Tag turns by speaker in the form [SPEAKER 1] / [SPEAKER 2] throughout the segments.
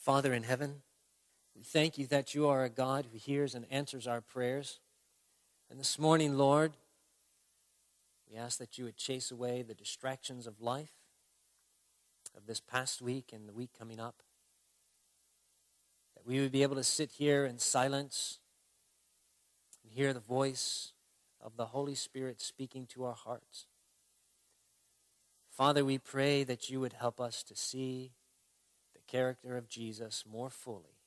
[SPEAKER 1] Father in heaven, we thank you that you are a God who hears and answers our prayers. And this morning, Lord, we ask that you would chase away the distractions of life, of this past week and the week coming up. That we would be able to sit here in silence and hear the voice of the Holy Spirit speaking to our hearts. Father, we pray that you would help us to see character of Jesus more fully.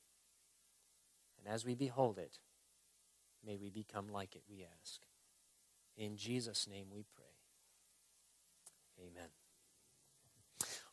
[SPEAKER 1] And as we behold it, may we become like it, we ask. In Jesus' name we pray. Amen.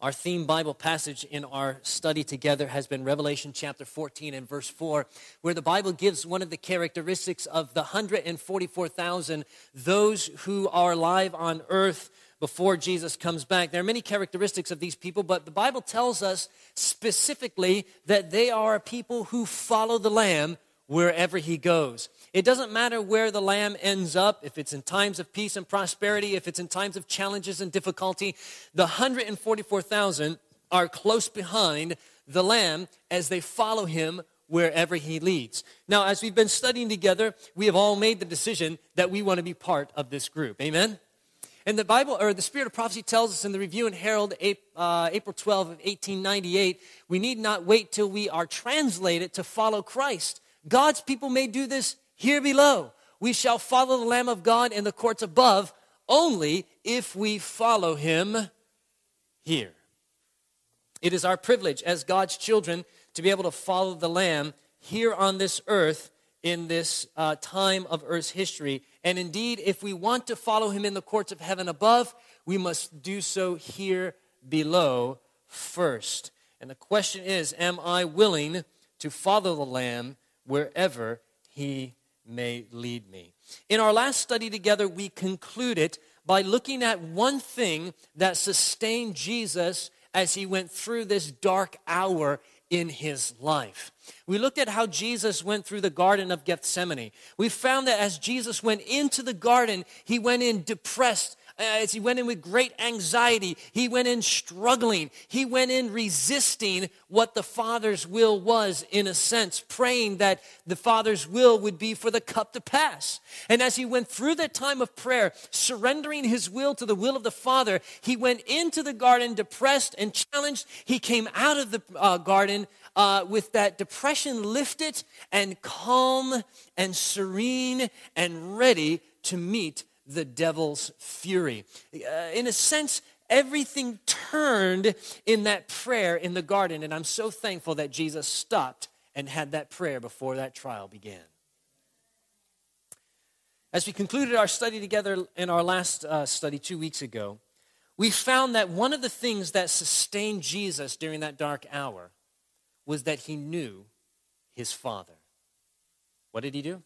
[SPEAKER 1] Our theme Bible passage in our study together has been Revelation chapter 14 and verse 4, where the Bible gives one of the characteristics of the 144,000, those who are alive on earth before Jesus comes back. There are many characteristics of these people, but the Bible tells us specifically that they are people who follow the Lamb wherever he goes. It doesn't matter where the lamb ends up, if it's in times of peace and prosperity, if it's in times of challenges and difficulty. The 144,000 are close behind the lamb as they follow him wherever he leads. Now, as we've been studying together, we have all made the decision that we want to be part of this group. Amen? And the Bible, or the Spirit of Prophecy tells us in the Review and Herald, uh, April 12 of 1898, we need not wait till we are translated to follow Christ. God's people may do this here below. We shall follow the Lamb of God in the courts above only if we follow him here. It is our privilege as God's children to be able to follow the Lamb here on this earth in this uh, time of earth's history. And indeed, if we want to follow him in the courts of heaven above, we must do so here below first. And the question is Am I willing to follow the Lamb wherever He may lead me. In our last study together, we concluded by looking at one thing that sustained Jesus as he went through this dark hour in his life. We looked at how Jesus went through the Garden of Gethsemane. We found that as Jesus went into the garden, he went in depressed as he went in with great anxiety. He went in struggling. He went in resisting what the Father's will was, in a sense, praying that the Father's will would be for the cup to pass. And as he went through that time of prayer, surrendering his will to the will of the Father, he went into the garden depressed and challenged. He came out of the uh, garden uh, with that depression lifted and calm and serene and ready to meet the devil's fury. Uh, in a sense, everything turned in that prayer in the garden, and I'm so thankful that Jesus stopped and had that prayer before that trial began. As we concluded our study together in our last uh, study two weeks ago, we found that one of the things that sustained Jesus during that dark hour was that he knew his Father. What did he do?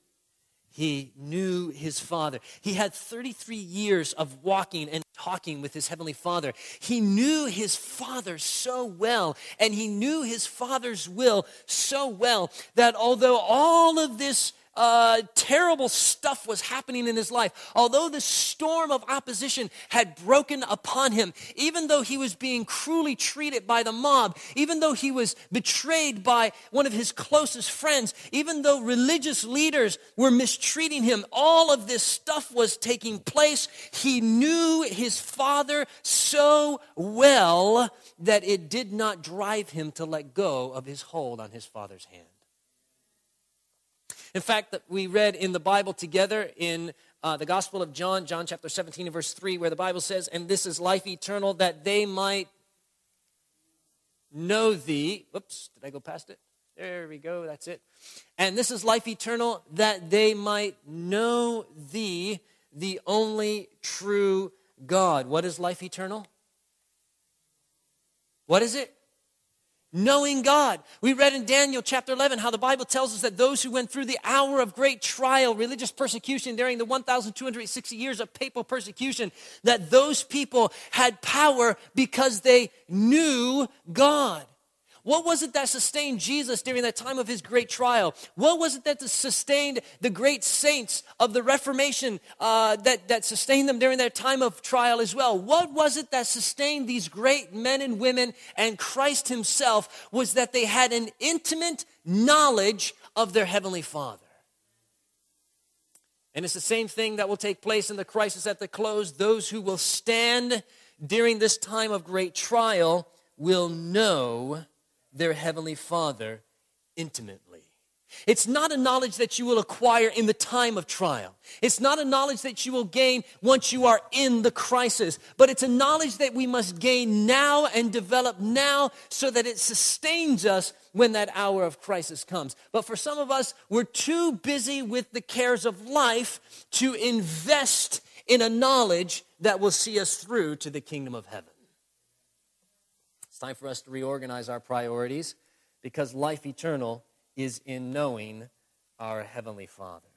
[SPEAKER 1] He knew his father. He had 33 years of walking and talking with his heavenly father. He knew his father so well, and he knew his father's will so well that although all of this uh, terrible stuff was happening in his life. Although the storm of opposition had broken upon him, even though he was being cruelly treated by the mob, even though he was betrayed by one of his closest friends, even though religious leaders were mistreating him, all of this stuff was taking place. He knew his father so well that it did not drive him to let go of his hold on his father's hand. In fact, that we read in the Bible together in uh, the Gospel of John, John chapter 17 and verse 3, where the Bible says, And this is life eternal, that they might know thee. Whoops, did I go past it? There we go, that's it. And this is life eternal, that they might know thee, the only true God. What is life eternal? What is it? Knowing God. We read in Daniel chapter 11 how the Bible tells us that those who went through the hour of great trial, religious persecution during the 1,260 years of papal persecution, that those people had power because they knew God. What was it that sustained Jesus during that time of his great trial? What was it that sustained the great saints of the Reformation uh, that, that sustained them during their time of trial as well? What was it that sustained these great men and women and Christ himself was that they had an intimate knowledge of their Heavenly Father. And it's the same thing that will take place in the crisis at the close. Those who will stand during this time of great trial will know their Heavenly Father intimately. It's not a knowledge that you will acquire in the time of trial. It's not a knowledge that you will gain once you are in the crisis, but it's a knowledge that we must gain now and develop now so that it sustains us when that hour of crisis comes. But for some of us, we're too busy with the cares of life to invest in a knowledge that will see us through to the kingdom of heaven. Time for us to reorganize our priorities because life eternal is in knowing our Heavenly Father.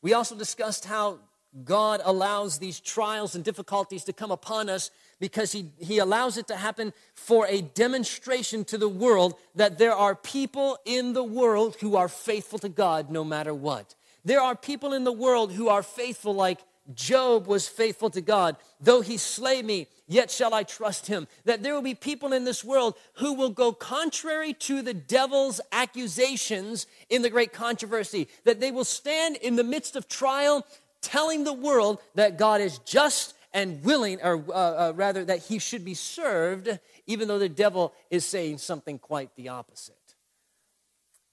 [SPEAKER 1] We also discussed how God allows these trials and difficulties to come upon us because he, he allows it to happen for a demonstration to the world that there are people in the world who are faithful to God no matter what. There are people in the world who are faithful like Job was faithful to God. Though he slay me, yet shall I trust him. That there will be people in this world who will go contrary to the devil's accusations in the great controversy. That they will stand in the midst of trial telling the world that God is just and willing, or uh, uh, rather, that he should be served, even though the devil is saying something quite the opposite.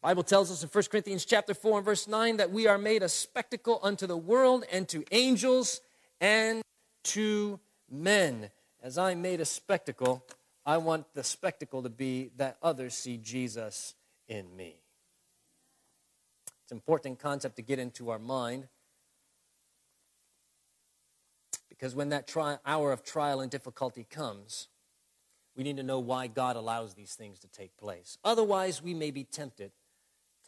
[SPEAKER 1] Bible tells us in 1 Corinthians chapter 4 and verse 9 that we are made a spectacle unto the world and to angels and to men. As I made a spectacle, I want the spectacle to be that others see Jesus in me. It's an important concept to get into our mind because when that tri- hour of trial and difficulty comes, we need to know why God allows these things to take place. Otherwise, we may be tempted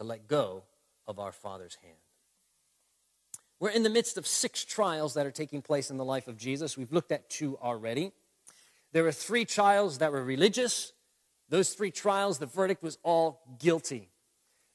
[SPEAKER 1] let go of our Father's hand. We're in the midst of six trials that are taking place in the life of Jesus. We've looked at two already. There were three trials that were religious. Those three trials, the verdict was all guilty.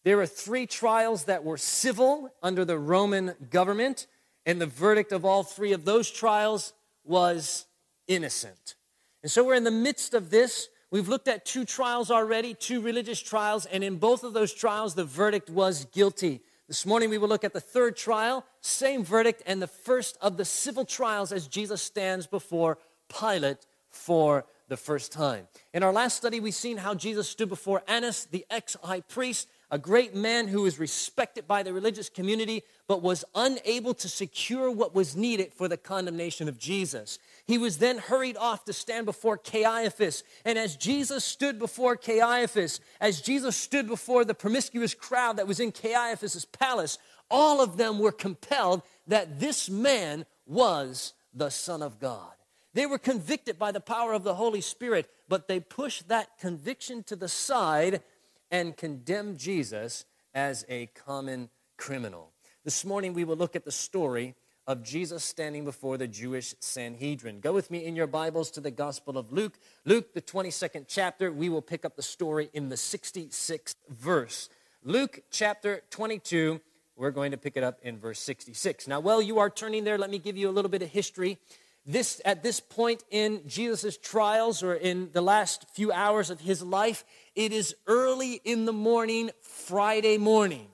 [SPEAKER 1] There were three trials that were civil under the Roman government, and the verdict of all three of those trials was innocent. And so we're in the midst of this. We've looked at two trials already, two religious trials, and in both of those trials, the verdict was guilty. This morning, we will look at the third trial, same verdict, and the first of the civil trials as Jesus stands before Pilate for the first time. In our last study, we've seen how Jesus stood before Annas, the ex high priest, a great man who was respected by the religious community, but was unable to secure what was needed for the condemnation of Jesus. He was then hurried off to stand before Caiaphas. And as Jesus stood before Caiaphas, as Jesus stood before the promiscuous crowd that was in Caiaphas's palace, all of them were compelled that this man was the Son of God. They were convicted by the power of the Holy Spirit, but they pushed that conviction to the side and condemn Jesus as a common criminal. This morning we will look at the story of Jesus standing before the Jewish Sanhedrin. Go with me in your Bibles to the Gospel of Luke. Luke, the 22nd chapter, we will pick up the story in the 66th verse. Luke chapter 22, we're going to pick it up in verse 66. Now, while you are turning there, let me give you a little bit of history this at this point in jesus' trials or in the last few hours of his life it is early in the morning friday morning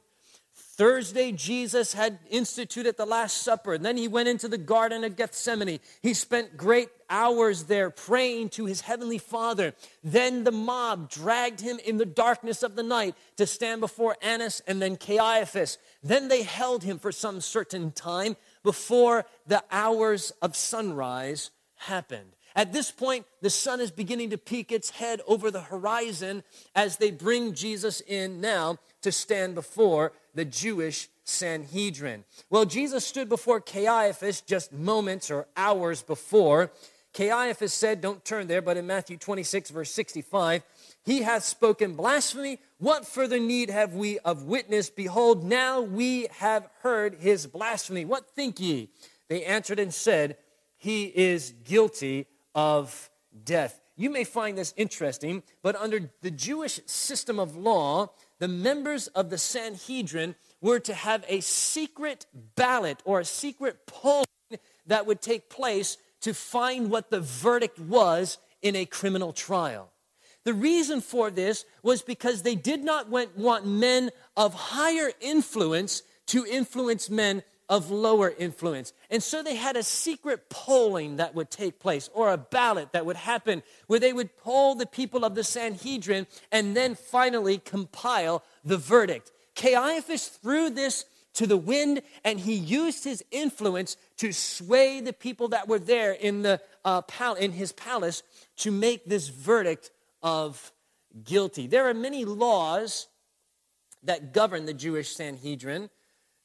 [SPEAKER 1] thursday jesus had instituted the last supper and then he went into the garden of gethsemane. He spent great hours there praying to his heavenly father. Then the mob dragged him in the darkness of the night to stand before annas and then caiaphas. Then they held him for some certain time before the hours of sunrise happened. At this point, the sun is beginning to peek its head over the horizon as they bring Jesus in now to stand before the Jewish Sanhedrin. Well, Jesus stood before Caiaphas just moments or hours before. Caiaphas said, Don't turn there, but in Matthew 26, verse 65, he hath spoken blasphemy. What further need have we of witness? Behold, now we have heard his blasphemy. What think ye? They answered and said, He is guilty of death. you may find this interesting, but under the Jewish system of law, the members of the Sanhedrin were to have a secret ballot or a secret polling that would take place to find what the verdict was in a criminal trial. The reason for this was because they did not want men of higher influence to influence men of lower influence. And so they had a secret polling that would take place, or a ballot that would happen, where they would poll the people of the Sanhedrin and then finally compile the verdict. Caiaphas threw this to the wind and he used his influence to sway the people that were there in, the, uh, pal- in his palace to make this verdict of guilty. There are many laws that govern the Jewish Sanhedrin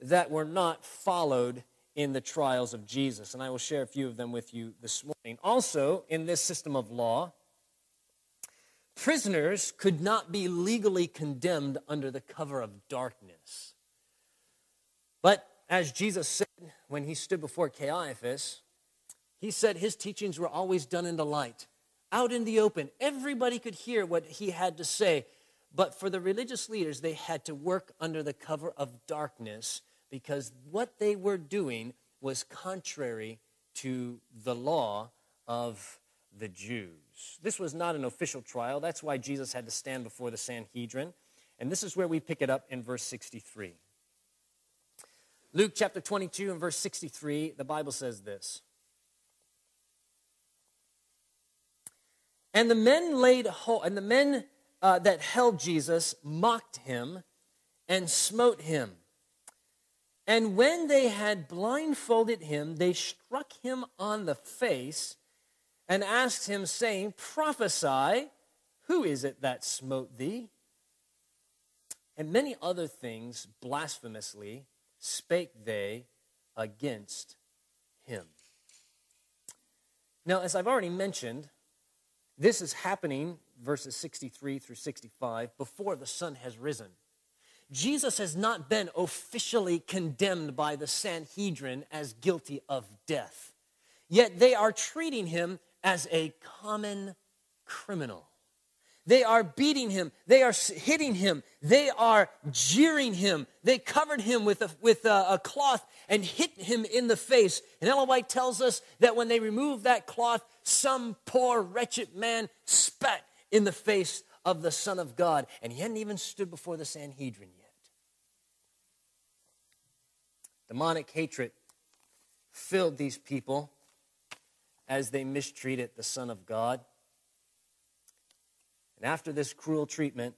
[SPEAKER 1] that were not followed in the trials of Jesus. And I will share a few of them with you this morning. Also, in this system of law, prisoners could not be legally condemned under the cover of darkness. But as Jesus said when he stood before Caiaphas, he said his teachings were always done in the light, out in the open. Everybody could hear what he had to say. But for the religious leaders, they had to work under the cover of darkness because what they were doing was contrary to the law of the Jews. This was not an official trial. That's why Jesus had to stand before the Sanhedrin. And this is where we pick it up in verse 63. Luke chapter 22 and verse 63, the Bible says this. And the men laid hold, and the men uh, that held Jesus mocked him and smote him. And when they had blindfolded him, they struck him on the face and asked him, saying, Prophesy, who is it that smote thee? And many other things blasphemously spake they against him. Now, as I've already mentioned, this is happening, verses 63 through 65, before the sun has risen. Jesus has not been officially condemned by the Sanhedrin as guilty of death. Yet they are treating him as a common criminal. They are beating him. They are hitting him. They are jeering him. They covered him with a, with a, a, cloth and hit him in the face. And Ellen White tells us that when they removed that cloth, some poor, wretched man spat in the face of the Son of God. And he hadn't even stood before the Sanhedrin Demonic hatred filled these people as they mistreated the Son of God. And after this cruel treatment,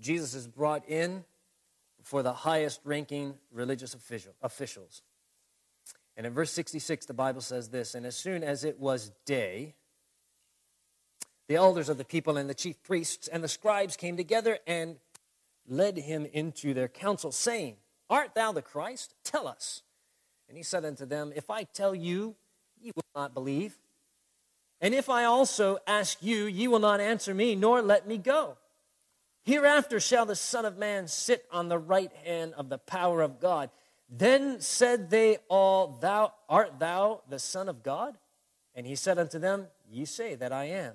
[SPEAKER 1] Jesus is brought in for the highest ranking religious official, officials. And in verse 66, the Bible says this And as soon as it was day, the elders of the people and the chief priests and the scribes came together and led him into their council, saying, Art thou the Christ? Tell us. And he said unto them, If I tell you, ye will not believe. And if I also ask you, ye will not answer me, nor let me go. Hereafter shall the Son of Man sit on the right hand of the power of God. Then said they all, Thou art thou the Son of God? And he said unto them, Ye say that I am.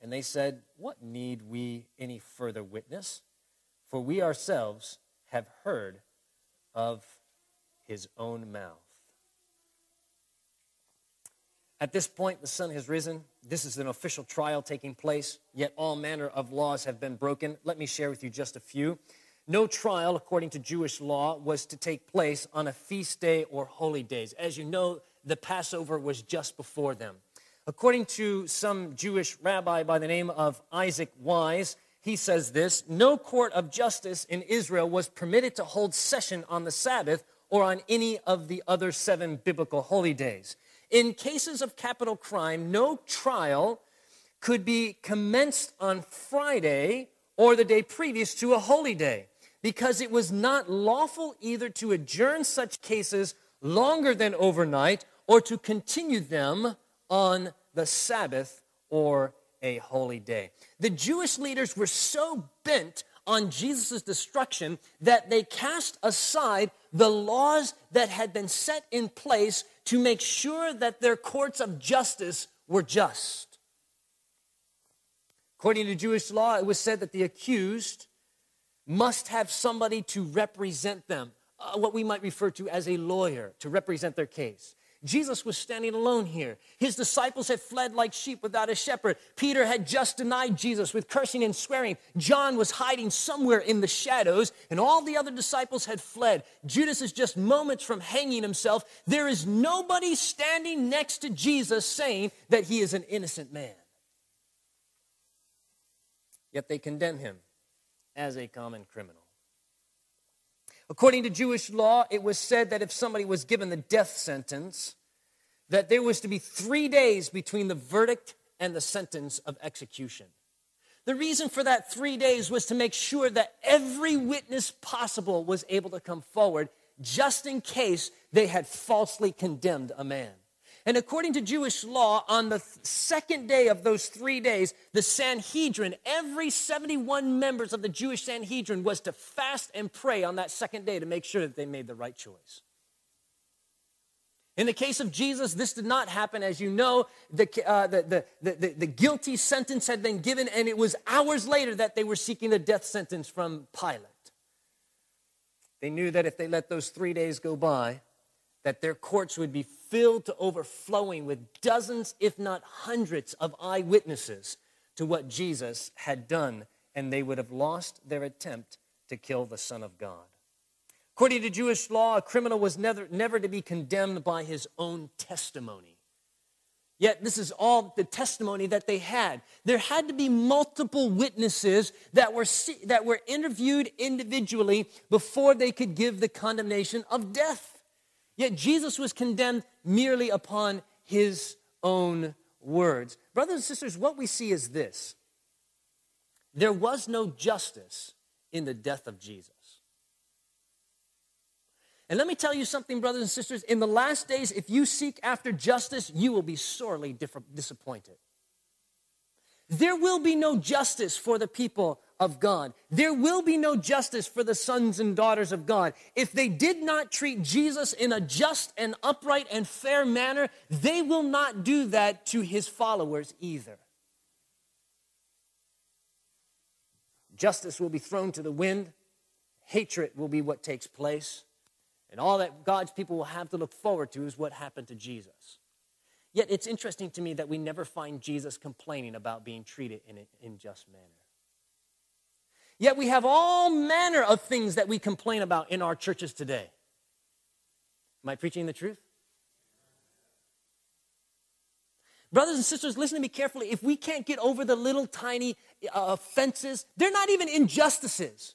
[SPEAKER 1] And they said, What need we any further witness? For we ourselves have heard of his own mouth. At this point, the sun has risen. This is an official trial taking place, yet all manner of laws have been broken. Let me share with you just a few. No trial, according to Jewish law, was to take place on a feast day or holy days. As you know, the Passover was just before them. According to some Jewish rabbi by the name of Isaac Wise, he says this No court of justice in Israel was permitted to hold session on the Sabbath or on any of the other seven biblical holy days. In cases of capital crime, no trial could be commenced on Friday or the day previous to a holy day because it was not lawful either to adjourn such cases longer than overnight or to continue them on the Sabbath or a holy day. The Jewish leaders were so bent on Jesus' destruction that they cast aside the laws that had been set in place to make sure that their courts of justice were just. According to Jewish law, it was said that the accused must have somebody to represent them, uh, what we might refer to as a lawyer, to represent their case. Jesus was standing alone here. His disciples had fled like sheep without a shepherd. Peter had just denied Jesus with cursing and swearing. John was hiding somewhere in the shadows, and all the other disciples had fled. Judas is just moments from hanging himself. There is nobody standing next to Jesus saying that he is an innocent man. Yet they condemn him as a common criminal. According to Jewish law, it was said that if somebody was given the death sentence, that there was to be three days between the verdict and the sentence of execution. The reason for that three days was to make sure that every witness possible was able to come forward just in case they had falsely condemned a man. And according to Jewish law, on the second day of those three days, the Sanhedrin, every 71 members of the Jewish Sanhedrin was to fast and pray on that second day to make sure that they made the right choice. In the case of Jesus, this did not happen. As you know, the, uh, the, the, the, the guilty sentence had been given, and it was hours later that they were seeking the death sentence from Pilate. They knew that if they let those three days go by, that their courts would be filled to overflowing with dozens, if not hundreds, of eyewitnesses to what Jesus had done, and they would have lost their attempt to kill the Son of God. According to Jewish law, a criminal was never, never to be condemned by his own testimony. Yet, this is all the testimony that they had. There had to be multiple witnesses that were, that were interviewed individually before they could give the condemnation of death. Yet Jesus was condemned merely upon his own words. Brothers and sisters, what we see is this there was no justice in the death of Jesus. And let me tell you something, brothers and sisters. In the last days, if you seek after justice, you will be sorely disappointed. There will be no justice for the people of God. There will be no justice for the sons and daughters of God. If they did not treat Jesus in a just and upright and fair manner, they will not do that to his followers either. Justice will be thrown to the wind, hatred will be what takes place, and all that God's people will have to look forward to is what happened to Jesus. Yet it's interesting to me that we never find Jesus complaining about being treated in an unjust manner. Yet we have all manner of things that we complain about in our churches today. Am I preaching the truth? Brothers and sisters, listen to me carefully. If we can't get over the little tiny uh, offenses, they're not even injustices.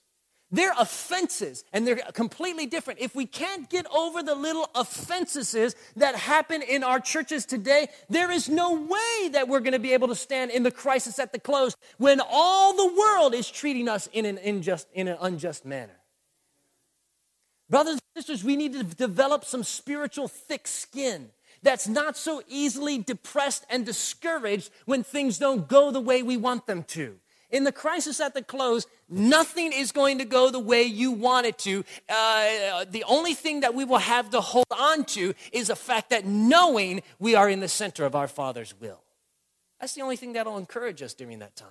[SPEAKER 1] They're offenses, and they're completely different. If we can't get over the little offenses that happen in our churches today, there is no way that we're going to be able to stand in the crisis at the close when all the world is treating us in an, unjust, in an unjust manner. Brothers and sisters, we need to develop some spiritual thick skin that's not so easily depressed and discouraged when things don't go the way we want them to. In the crisis at the close, nothing is going to go the way you want it to. Uh, the only thing that we will have to hold on to is the fact that knowing we are in the center of our Father's will. That's the only thing that'll encourage us during that time.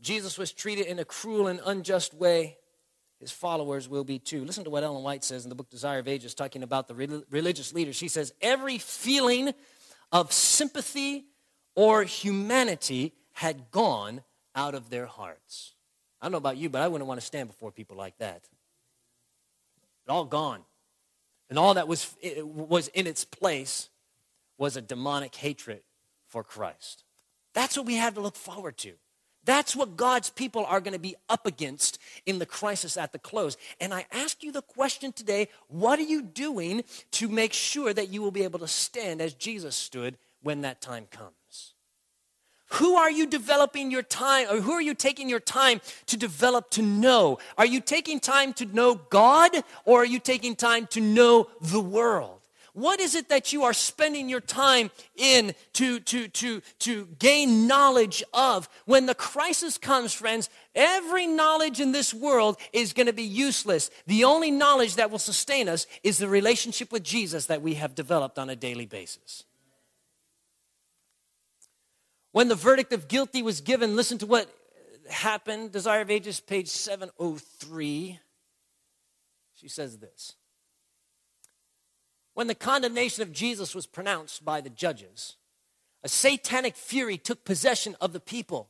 [SPEAKER 1] Jesus was treated in a cruel and unjust way. His followers will be too. Listen to what Ellen White says in the book Desire of Ages, talking about the religious leaders. She says, Every feeling of sympathy or humanity had gone out of their hearts. I don't know about you, but I wouldn't want to stand before people like that. It all gone. And all that was, was in its place was a demonic hatred for Christ. That's what we have to look forward to. That's what God's people are going to be up against in the crisis at the close. And I ask you the question today what are you doing to make sure that you will be able to stand as Jesus stood when that time comes? Who are you developing your time, or who are you taking your time to develop to know? Are you taking time to know God, or are you taking time to know the world? What is it that you are spending your time in to, to, to, to gain knowledge of? When the crisis comes, friends, every knowledge in this world is going to be useless. The only knowledge that will sustain us is the relationship with Jesus that we have developed on a daily basis. When the verdict of guilty was given, listen to what happened. Desire of Ages, page 703. She says this When the condemnation of Jesus was pronounced by the judges, a satanic fury took possession of the people.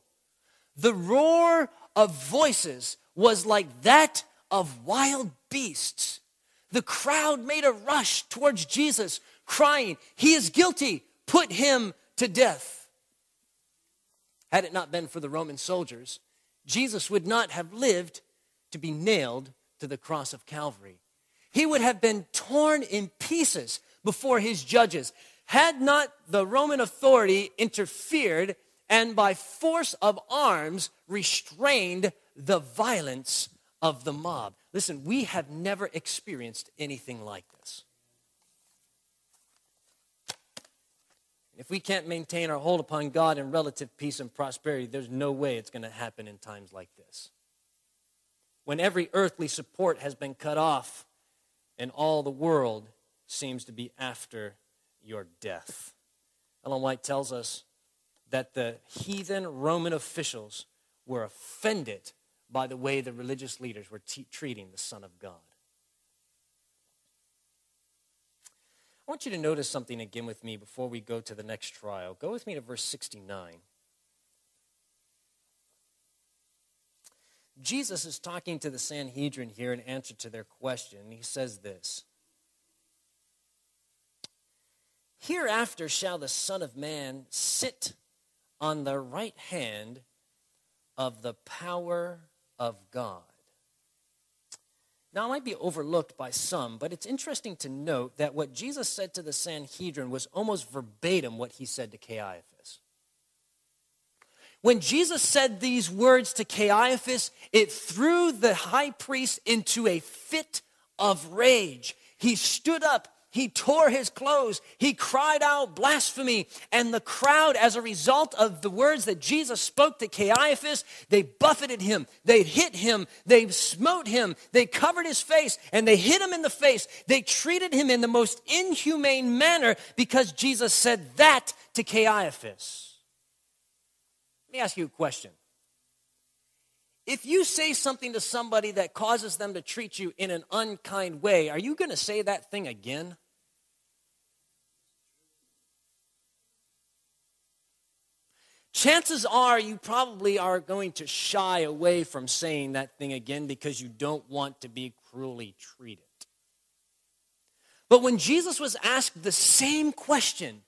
[SPEAKER 1] The roar of voices was like that of wild beasts. The crowd made a rush towards Jesus, crying, He is guilty, put him to death. Had it not been for the Roman soldiers, Jesus would not have lived to be nailed to the cross of Calvary. He would have been torn in pieces before his judges had not the Roman authority interfered and by force of arms restrained the violence of the mob. Listen, we have never experienced anything like this. If we can't maintain our hold upon God in relative peace and prosperity, there's no way it's going to happen in times like this when every earthly support has been cut off and all the world seems to be after your death. Ellen White tells us that the heathen Roman officials were offended by the way the religious leaders were t- treating the Son of God. I want you to notice something again with me before we go to the next trial. Go with me to verse 69. Jesus is talking to the Sanhedrin here in answer to their question. He says this Hereafter shall the Son of Man sit on the right hand of the power of God. Now, it might be overlooked by some, but it's interesting to note that what Jesus said to the Sanhedrin was almost verbatim what he said to Caiaphas. When Jesus said these words to Caiaphas, it threw the high priest into a fit of rage. He stood up, he tore his clothes, he cried out blasphemy, and the crowd, as a result of the words that Jesus spoke to Caiaphas, they buffeted him, they hit him, they smote him, they covered his face, and they hit him in the face. They treated him in the most inhumane manner because Jesus said that to Caiaphas. Let me ask you a question. If you say something to somebody that causes them to treat you in an unkind way, are you going to say that thing again? Chances are you probably are going to shy away from saying that thing again because you don't want to be cruelly treated. But when Jesus was asked the same question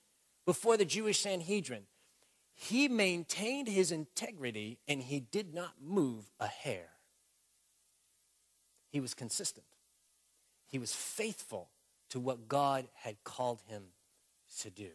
[SPEAKER 1] before the Jewish Sanhedrin, he maintained his integrity and he did not move a hair. He was consistent. He was faithful to what God had called him to do.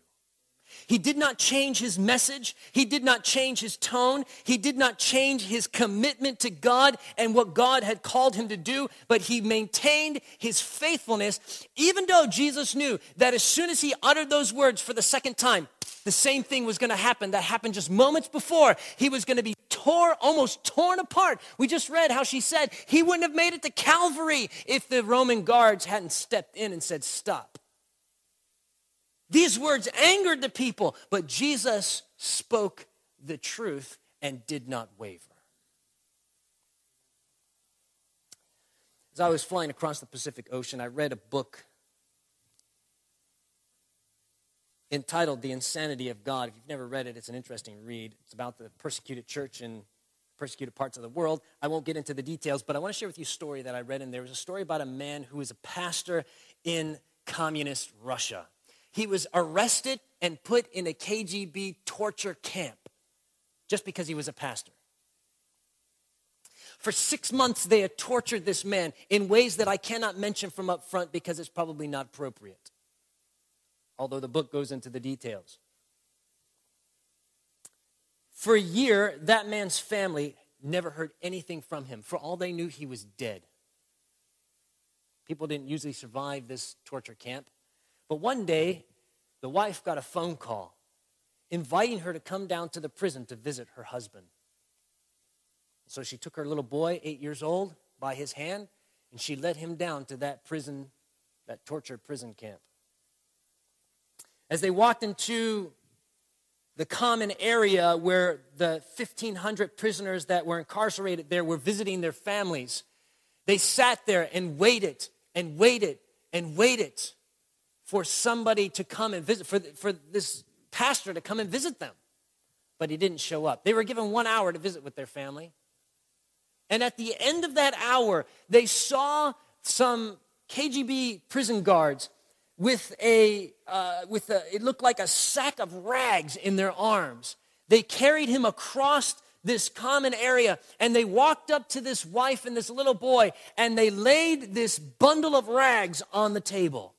[SPEAKER 1] He did not change his message. He did not change his tone. He did not change his commitment to God and what God had called him to do, but he maintained his faithfulness, even though Jesus knew that as soon as he uttered those words for the second time, the same thing was going to happen that happened just moments before. He was going to be torn, almost torn apart. We just read how she said he wouldn't have made it to Calvary if the Roman guards hadn't stepped in and said, Stop. These words angered the people, but Jesus spoke the truth and did not waver. As I was flying across the Pacific Ocean, I read a book entitled The Insanity of God. If you've never read it, it's an interesting read. It's about the persecuted church in persecuted parts of the world. I won't get into the details, but I want to share with you a story that I read in there. It was a story about a man who was a pastor in communist Russia. He was arrested and put in a KGB torture camp just because he was a pastor. For six months, they had tortured this man in ways that I cannot mention from up front because it's probably not appropriate although the book goes into the details. For a year, that man's family never heard anything from him. For all they knew, he was dead. People didn't usually survive this torture camp. But one day, the wife got a phone call inviting her to come down to the prison to visit her husband. So she took her little boy, eight years old, by his hand, and she led him down to that prison, that torture prison camp. As they walked into the common area where the 1,500 prisoners that were incarcerated there were visiting their families, they sat there and waited and waited and waited for somebody to come and visit, for, for this pastor to come and visit them. But he didn't show up. They were given one hour to visit with their family. And at the end of that hour, they saw some KGB prison guards with a, uh, with a, it looked like a sack of rags in their arms. They carried him across this common area and they walked up to this wife and this little boy and they laid this bundle of rags on the table.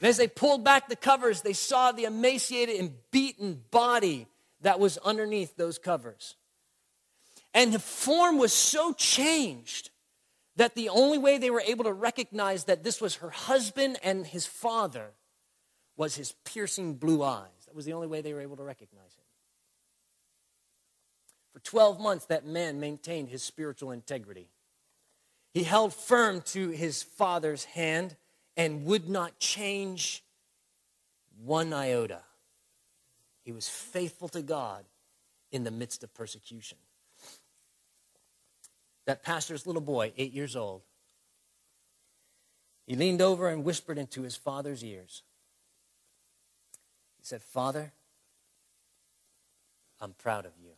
[SPEAKER 1] And as they pulled back the covers, they saw the emaciated and beaten body that was underneath those covers. And the form was so changed that the only way they were able to recognize that this was her husband and his father was his piercing blue eyes. That was the only way they were able to recognize him. For 12 months, that man maintained his spiritual integrity. He held firm to his father's hand and would not change one iota. He was faithful to God in the midst of persecution that pastor's little boy, eight years old, he leaned over and whispered into his father's ears. He said, Father, I'm proud of you.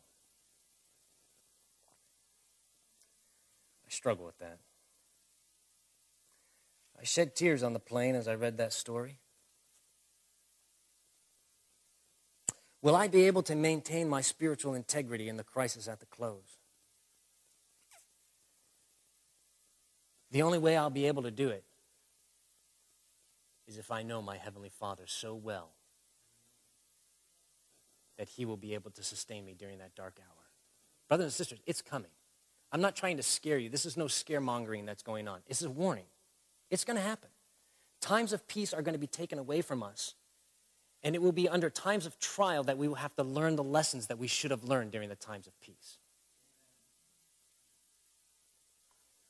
[SPEAKER 1] I struggle with that. I shed tears on the plane as I read that story. Will I be able to maintain my spiritual integrity in the crisis at the close? The only way I'll be able to do it is if I know my Heavenly Father so well that He will be able to sustain me during that dark hour. Brothers and sisters, it's coming. I'm not trying to scare you. This is no scaremongering that's going on. This is a warning. It's going to happen. Times of peace are going to be taken away from us. And it will be under times of trial that we will have to learn the lessons that we should have learned during the times of peace.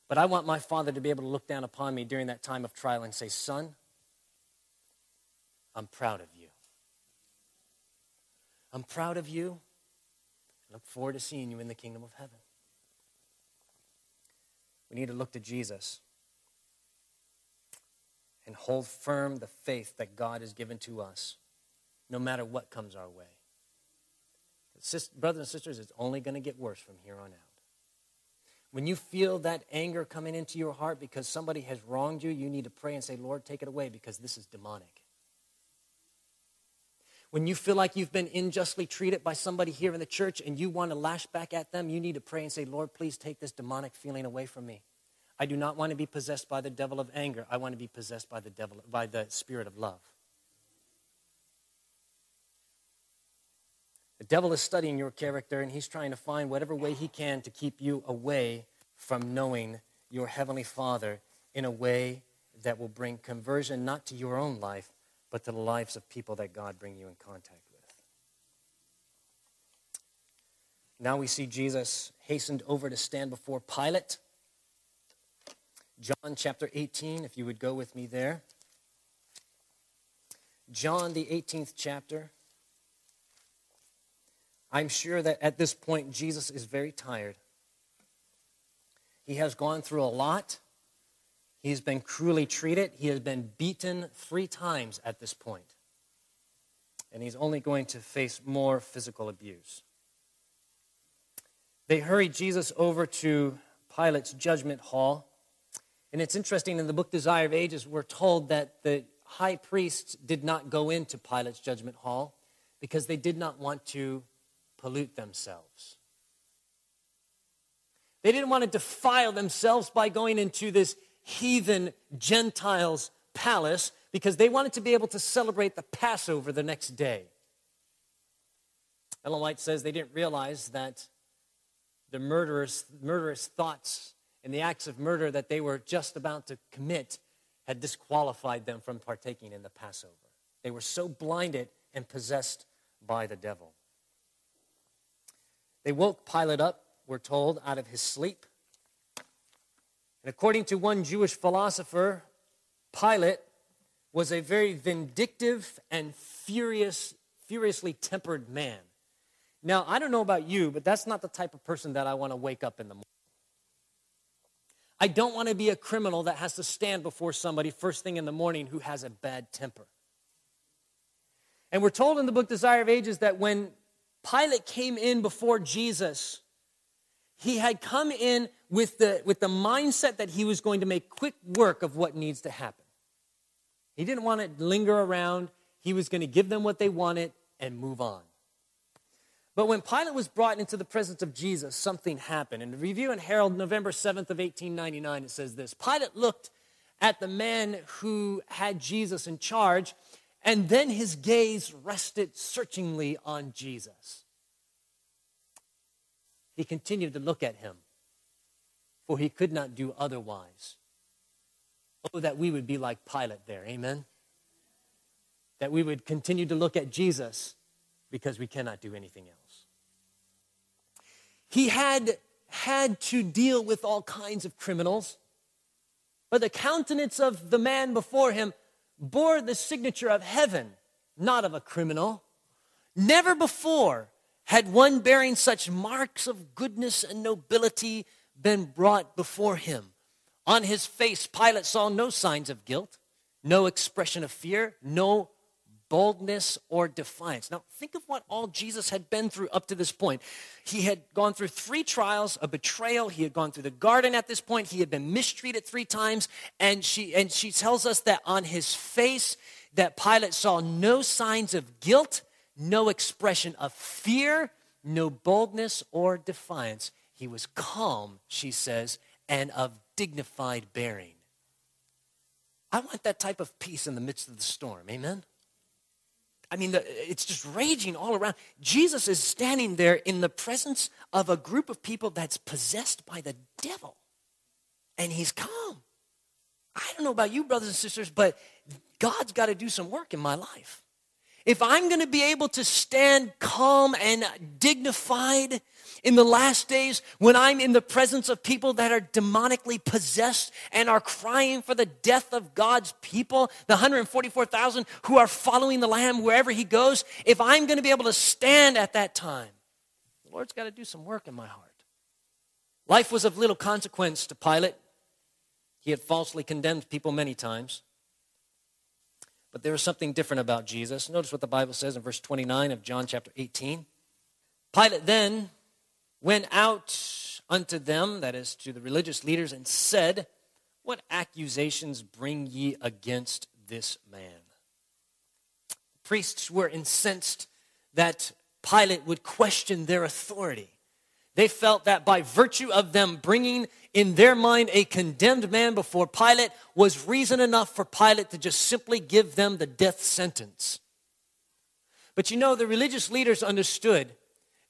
[SPEAKER 1] But I want my father to be able to look down upon me during that time of trial and say, Son, I'm proud of you. I'm proud of you. I look forward to seeing you in the kingdom of heaven. We need to look to Jesus and hold firm the faith that God has given to us, no matter what comes our way. Brothers and sisters, it's only going to get worse from here on out. When you feel that anger coming into your heart because somebody has wronged you, you need to pray and say, Lord, take it away because this is demonic. When you feel like you've been unjustly treated by somebody here in the church and you want to lash back at them, you need to pray and say, Lord, please take this demonic feeling away from me. I do not want to be possessed by the devil of anger. I want to be possessed by the devil by the spirit of love. The devil is studying your character, and he's trying to find whatever way he can to keep you away from knowing your Heavenly Father in a way that will bring conversion not to your own life, but to the lives of people that God bring you in contact with. Now we see Jesus hastened over to stand before Pilate. John chapter 18, if you would go with me there. John, the 18th chapter. I'm sure that at this point, Jesus is very tired. He has gone through a lot. He's been cruelly treated. He has been beaten three times at this point. And he's only going to face more physical abuse. They hurried Jesus over to Pilate's judgment hall. And it's interesting in the book Desire of Ages, we're told that the high priests did not go into Pilate's judgment hall because they did not want to pollute themselves. They didn't want to defile themselves by going into this heathen Gentiles' palace because they wanted to be able to celebrate the Passover the next day. Ellen White says they didn't realize that the murderous, murderous thoughts and the acts of murder that they were just about to commit had disqualified them from partaking in the Passover. They were so blinded and possessed by the devil. They woke Pilate up, we're told, out of his sleep. And according to one Jewish philosopher, Pilate was a very vindictive and furious, furiously tempered man. Now, I don't know about you, but that's not the type of person that I want to wake up in the morning. I don't want to be a criminal that has to stand before somebody first thing in the morning who has a bad temper. And we're told in the book Desire of Ages that when Pilate came in before Jesus, he had come in with the, with the mindset that he was going to make quick work of what needs to happen. He didn't want to linger around. He was going to give them what they wanted and move on. But when Pilate was brought into the presence of Jesus, something happened. In the Review and Herald, November 7th of 1899, it says this Pilate looked at the man who had Jesus in charge, and then his gaze rested searchingly on Jesus. He continued to look at him, for he could not do otherwise. Oh, that we would be like Pilate there. Amen? That we would continue to look at Jesus because we cannot do anything else. He had had to deal with all kinds of criminals, but the countenance of the man before him bore the signature of heaven, not of a criminal. Never before had one bearing such marks of goodness and nobility been brought before him. On his face, Pilate saw no signs of guilt, no expression of fear, no boldness or defiance. Now, think of what all Jesus had been through up to this point. He had gone through three trials, a betrayal. He had gone through the garden at this point. He had been mistreated three times. And she, and she tells us that on his face, that Pilate saw no signs of guilt, no expression of fear, no boldness or defiance. He was calm, she says, and of dignified bearing. I want that type of peace in the midst of the storm. Amen? I mean, the, it's just raging all around. Jesus is standing there in the presence of a group of people that's possessed by the devil, and he's calm. I don't know about you, brothers and sisters, but God's got to do some work in my life. If I'm going to be able to stand calm and dignified in the last days when I'm in the presence of people that are demonically possessed and are crying for the death of God's people, the 144,000 who are following the Lamb wherever he goes, if I'm going to be able to stand at that time, the Lord's got to do some work in my heart. Life was of little consequence to Pilate. He had falsely condemned people many times. But there was something different about Jesus. Notice what the Bible says in verse 29 of John chapter 18. Pilate then went out unto them, that is, to the religious leaders, and said, What accusations bring ye against this man? The priests were incensed that Pilate would question their authority. They felt that by virtue of them bringing in their mind a condemned man before Pilate was reason enough for Pilate to just simply give them the death sentence. But you know, the religious leaders understood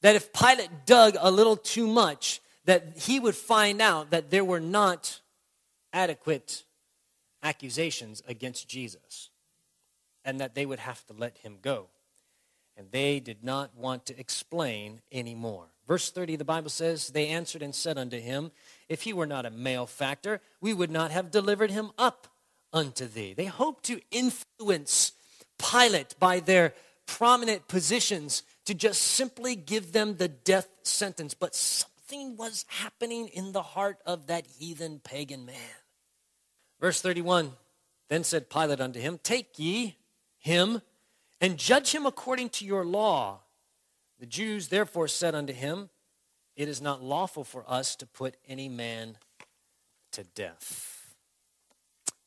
[SPEAKER 1] that if Pilate dug a little too much, that he would find out that there were not adequate accusations against Jesus and that they would have to let him go. And they did not want to explain anymore. Verse 30, the Bible says, They answered and said unto him, If he were not a malefactor, we would not have delivered him up unto thee. They hoped to influence Pilate by their prominent positions to just simply give them the death sentence. But something was happening in the heart of that heathen pagan man. Verse 31 Then said Pilate unto him, Take ye him and judge him according to your law. The Jews therefore said unto him, It is not lawful for us to put any man to death.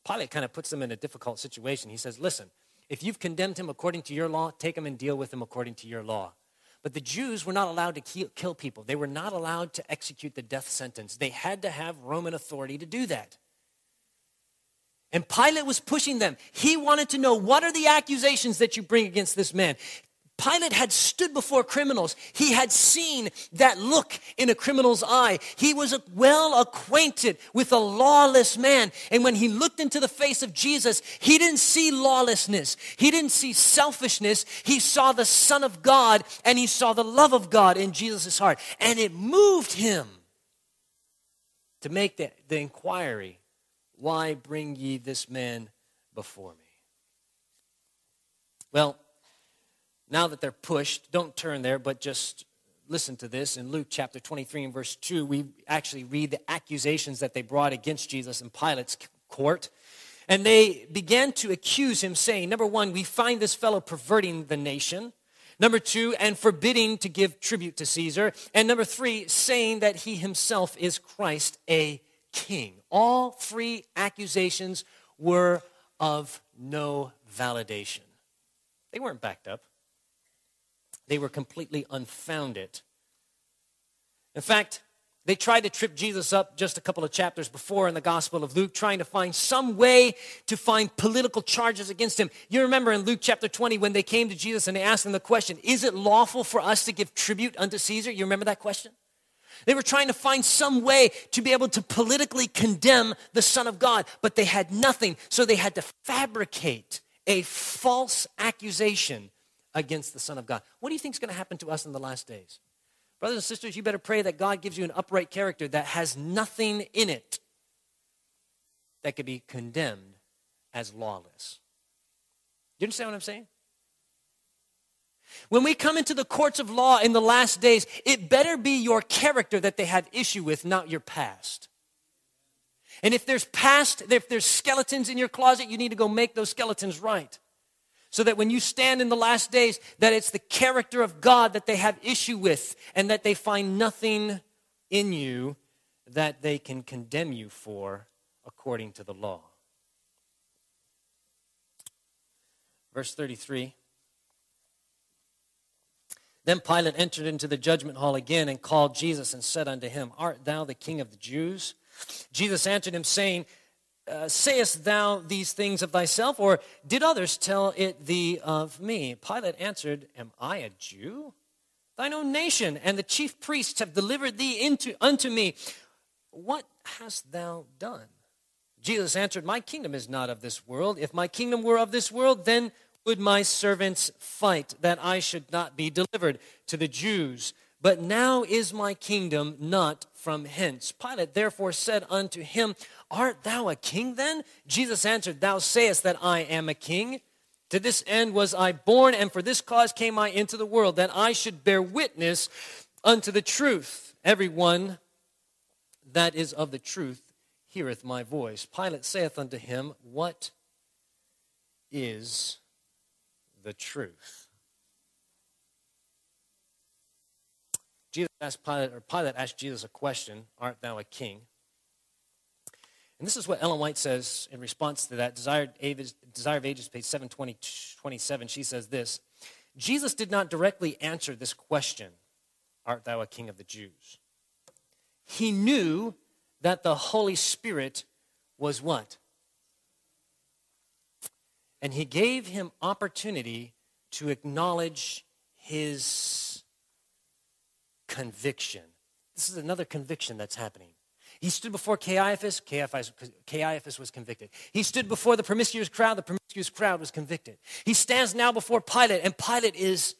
[SPEAKER 1] Pilate kind of puts them in a difficult situation. He says, Listen, if you've condemned him according to your law, take him and deal with him according to your law. But the Jews were not allowed to kill people. They were not allowed to execute the death sentence. They had to have Roman authority to do that. And Pilate was pushing them. He wanted to know what are the accusations that you bring against this man? Pilate had stood before criminals. He had seen that look in a criminal's eye. He was well acquainted with a lawless man. And when he looked into the face of Jesus, he didn't see lawlessness. He didn't see selfishness. He saw the Son of God and he saw the love of God in Jesus' heart. And it moved him to make the, the inquiry why bring ye this man before me? Well, now that they're pushed, don't turn there, but just listen to this. In Luke chapter 23 and verse 2, we actually read the accusations that they brought against Jesus in Pilate's court. And they began to accuse him, saying, Number one, we find this fellow perverting the nation. Number two, and forbidding to give tribute to Caesar. And number three, saying that he himself is Christ, a king. All three accusations were of no validation. They weren't backed up, they were completely unfounded. In fact, they tried to trip Jesus up just a couple of chapters before in the Gospel of Luke, trying to find some way to find political charges against him. You remember in Luke chapter 20 when they came to Jesus and they asked him the question, Is it lawful for us to give tribute unto Caesar? You remember that question? They were trying to find some way to be able to politically condemn the Son of God, but they had nothing. So they had to fabricate a false accusation against the Son of God. What do you think is going to happen to us in the last days? Brothers and sisters, you better pray that God gives you an upright character that has nothing in it that could be condemned as lawless. Do you understand what I'm saying? When we come into the courts of law in the last days, it better be your character that they have issue with, not your past. And if there's past, if there's skeletons in your closet, you need to go make those skeletons right. So that when you stand in the last days, that it's the character of God that they have issue with, and that they find nothing in you that they can condemn you for according to the law. Verse 33. Then Pilate entered into the judgment hall again and called Jesus and said unto him, Art thou the king of the Jews? Jesus answered him, saying, uh, Sayest thou these things of thyself, or did others tell it thee of me? Pilate answered, Am I a Jew? Thine own nation and the chief priests have delivered thee into, unto me. What hast thou done? Jesus answered, My kingdom is not of this world. If my kingdom were of this world, then would my servants fight that I should not be delivered to the Jews? But now is my kingdom not from hence. Pilate therefore said unto him, Art thou a king then? Jesus answered, Thou sayest that I am a king. To this end was I born, and for this cause came I into the world, that I should bear witness unto the truth. Everyone that is of the truth heareth my voice. Pilate saith unto him, What is the truth. Jesus asked Pilate, or Pilate asked Jesus a question, Art thou a king? And this is what Ellen White says in response to that. Desire, Desire of Ages, page 727, she says this Jesus did not directly answer this question, Art thou a king of the Jews? He knew that the Holy Spirit was what? and he gave him opportunity to acknowledge his conviction. This is another conviction that's happening. He stood before Caiaphas, Caiaphas, Caiaphas was convicted. He stood before the promiscuous crowd, the promiscuous crowd was convicted. He stands now before Pilate, and Pilate is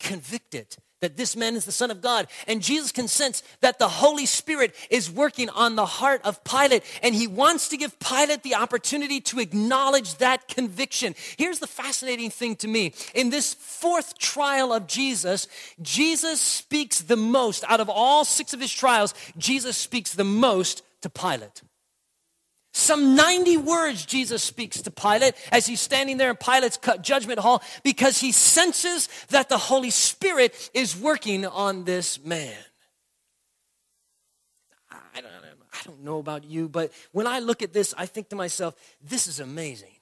[SPEAKER 1] convicted that this man is the Son of God. And Jesus can sense that the Holy Spirit is working on the heart of Pilate, and he wants to give Pilate the opportunity to acknowledge that conviction. Here's the fascinating thing to me in this fourth trial of Jesus, Jesus speaks the most out of all six of his trials, Jesus speaks the most to Pilate. Some 90 words Jesus speaks to Pilate as he's standing there in Pilate's judgment hall because he senses that the Holy Spirit is working on this man. I don't, I don't know about you, but when I look at this, I think to myself, this is amazing.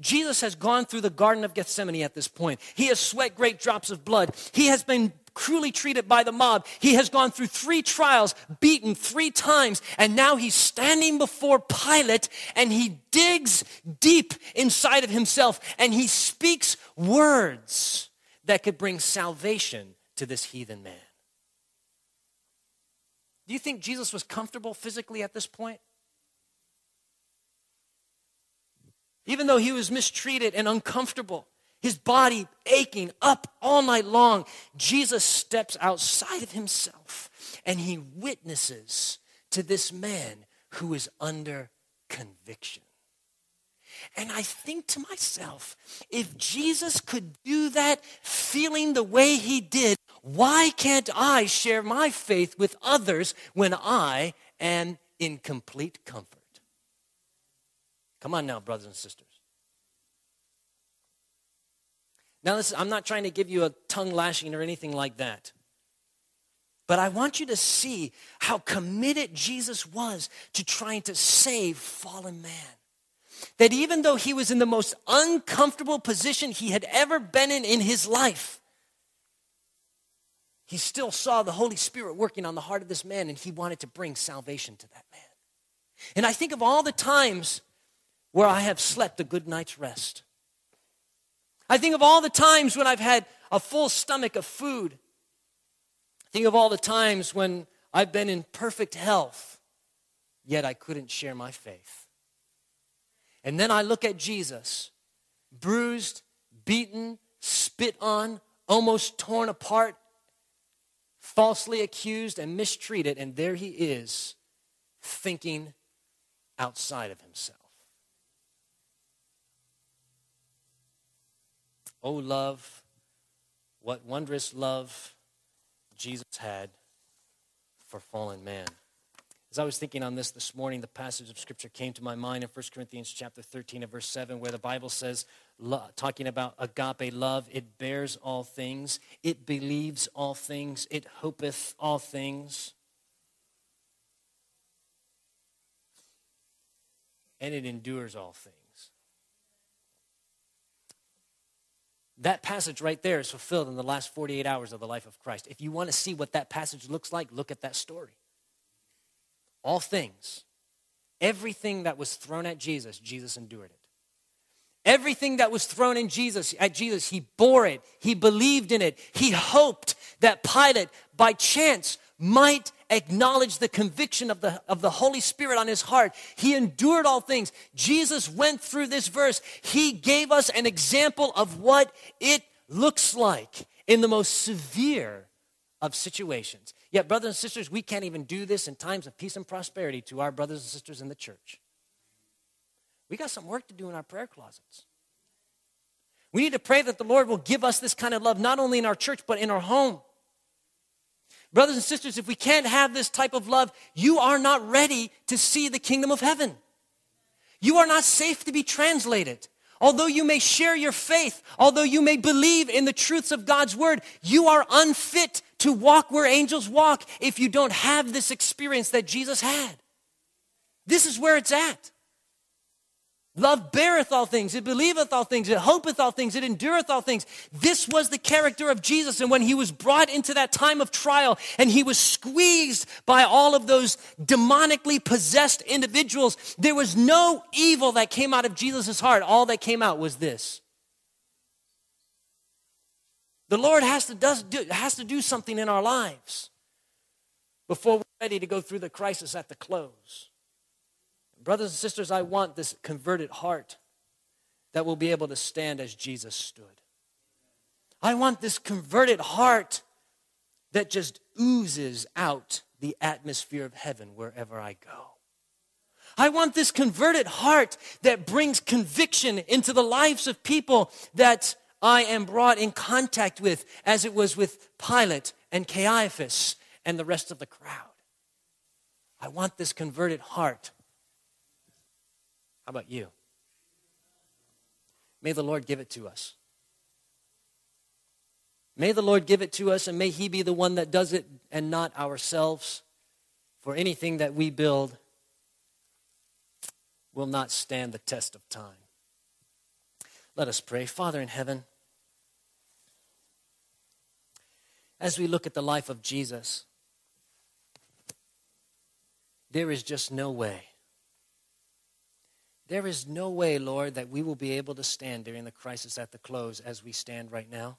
[SPEAKER 1] Jesus has gone through the Garden of Gethsemane at this point. He has sweat great drops of blood. He has been cruelly treated by the mob. He has gone through three trials, beaten three times, and now he's standing before Pilate and he digs deep inside of himself and he speaks words that could bring salvation to this heathen man. Do you think Jesus was comfortable physically at this point? Even though he was mistreated and uncomfortable, his body aching up all night long, Jesus steps outside of himself and he witnesses to this man who is under conviction. And I think to myself, if Jesus could do that feeling the way he did, why can't I share my faith with others when I am in complete comfort? Come on now, brothers and sisters. Now, listen, I'm not trying to give you a tongue lashing or anything like that. But I want you to see how committed Jesus was to trying to save fallen man. That even though he was in the most uncomfortable position he had ever been in in his life, he still saw the Holy Spirit working on the heart of this man and he wanted to bring salvation to that man. And I think of all the times where I have slept a good night's rest. I think of all the times when I've had a full stomach of food Think of all the times when I've been in perfect health, yet I couldn't share my faith. And then I look at Jesus, bruised, beaten, spit on, almost torn apart, falsely accused and mistreated, and there he is, thinking outside of himself. Oh, love, what wondrous love Jesus had for fallen man. As I was thinking on this this morning, the passage of scripture came to my mind in 1 Corinthians chapter 13 and verse 7, where the Bible says, talking about agape love, it bears all things, it believes all things, it hopeth all things, and it endures all things. That passage right there is fulfilled in the last 48 hours of the life of Christ. If you want to see what that passage looks like, look at that story. All things, everything that was thrown at Jesus, Jesus endured it. Everything that was thrown in Jesus at Jesus, he bore it. He believed in it. He hoped that Pilate by chance might acknowledge the conviction of the, of the Holy Spirit on his heart. He endured all things. Jesus went through this verse. He gave us an example of what it looks like in the most severe of situations. Yet, brothers and sisters, we can't even do this in times of peace and prosperity to our brothers and sisters in the church. We got some work to do in our prayer closets. We need to pray that the Lord will give us this kind of love, not only in our church, but in our home. Brothers and sisters, if we can't have this type of love, you are not ready to see the kingdom of heaven. You are not safe to be translated. Although you may share your faith, although you may believe in the truths of God's word, you are unfit to walk where angels walk if you don't have this experience that Jesus had. This is where it's at. Love beareth all things, it believeth all things, it hopeth all things, it endureth all things. This was the character of Jesus. And when he was brought into that time of trial and he was squeezed by all of those demonically possessed individuals, there was no evil that came out of Jesus' heart. All that came out was this. The Lord has to, does, do, has to do something in our lives before we're ready to go through the crisis at the close. Brothers and sisters, I want this converted heart that will be able to stand as Jesus stood. I want this converted heart that just oozes out the atmosphere of heaven wherever I go. I want this converted heart that brings conviction into the lives of people that I am brought in contact with, as it was with Pilate and Caiaphas and the rest of the crowd. I want this converted heart how about you? May the Lord give it to us. May the Lord give it to us, and may He be the one that does it and not ourselves. For anything that we build will not stand the test of time. Let us pray. Father in heaven, as we look at the life of Jesus, there is just no way there is no way, Lord, that we will be able to stand during the crisis at the close as we stand right now.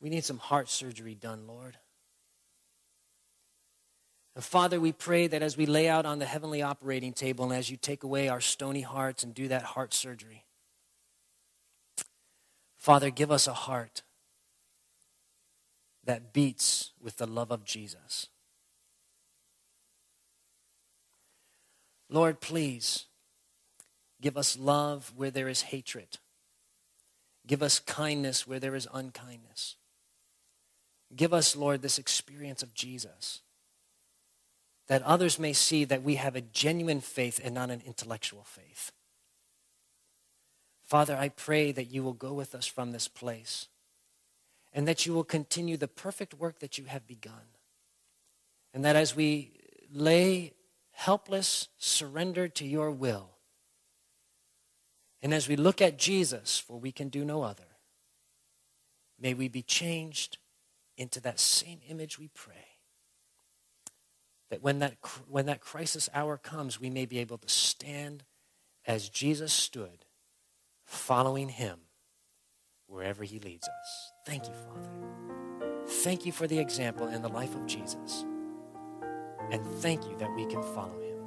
[SPEAKER 1] We need some heart surgery done, Lord. And Father, we pray that as we lay out on the heavenly operating table and as you take away our stony hearts and do that heart surgery, Father, give us a heart that beats with the love of Jesus. Lord, please give us love where there is hatred. Give us kindness where there is unkindness. Give us, Lord, this experience of Jesus that others may see that we have a genuine faith and not an intellectual faith. Father, I pray that you will go with us from this place and that you will continue the perfect work that you have begun. And that as we lay helpless, surrendered to your will, and as we look at Jesus, for we can do no other, may we be changed into that same image we pray. That when that, when that crisis hour comes, we may be able to stand as Jesus stood, following him wherever he leads us. Thank you, Father. Thank you for the example in the life of Jesus. And thank you that we can follow him.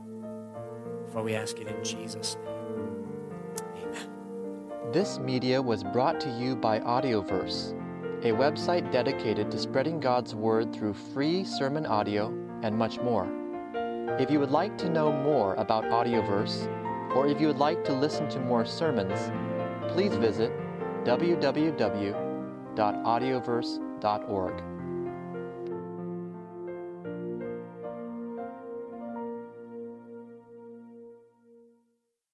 [SPEAKER 1] For we ask it in Jesus' name. Amen.
[SPEAKER 2] This media was brought to you by Audioverse, a website dedicated to spreading God's word through free sermon audio and much more. If you would like to know more about Audioverse, or if you would like to listen to more sermons, please visit www.audioverse.org.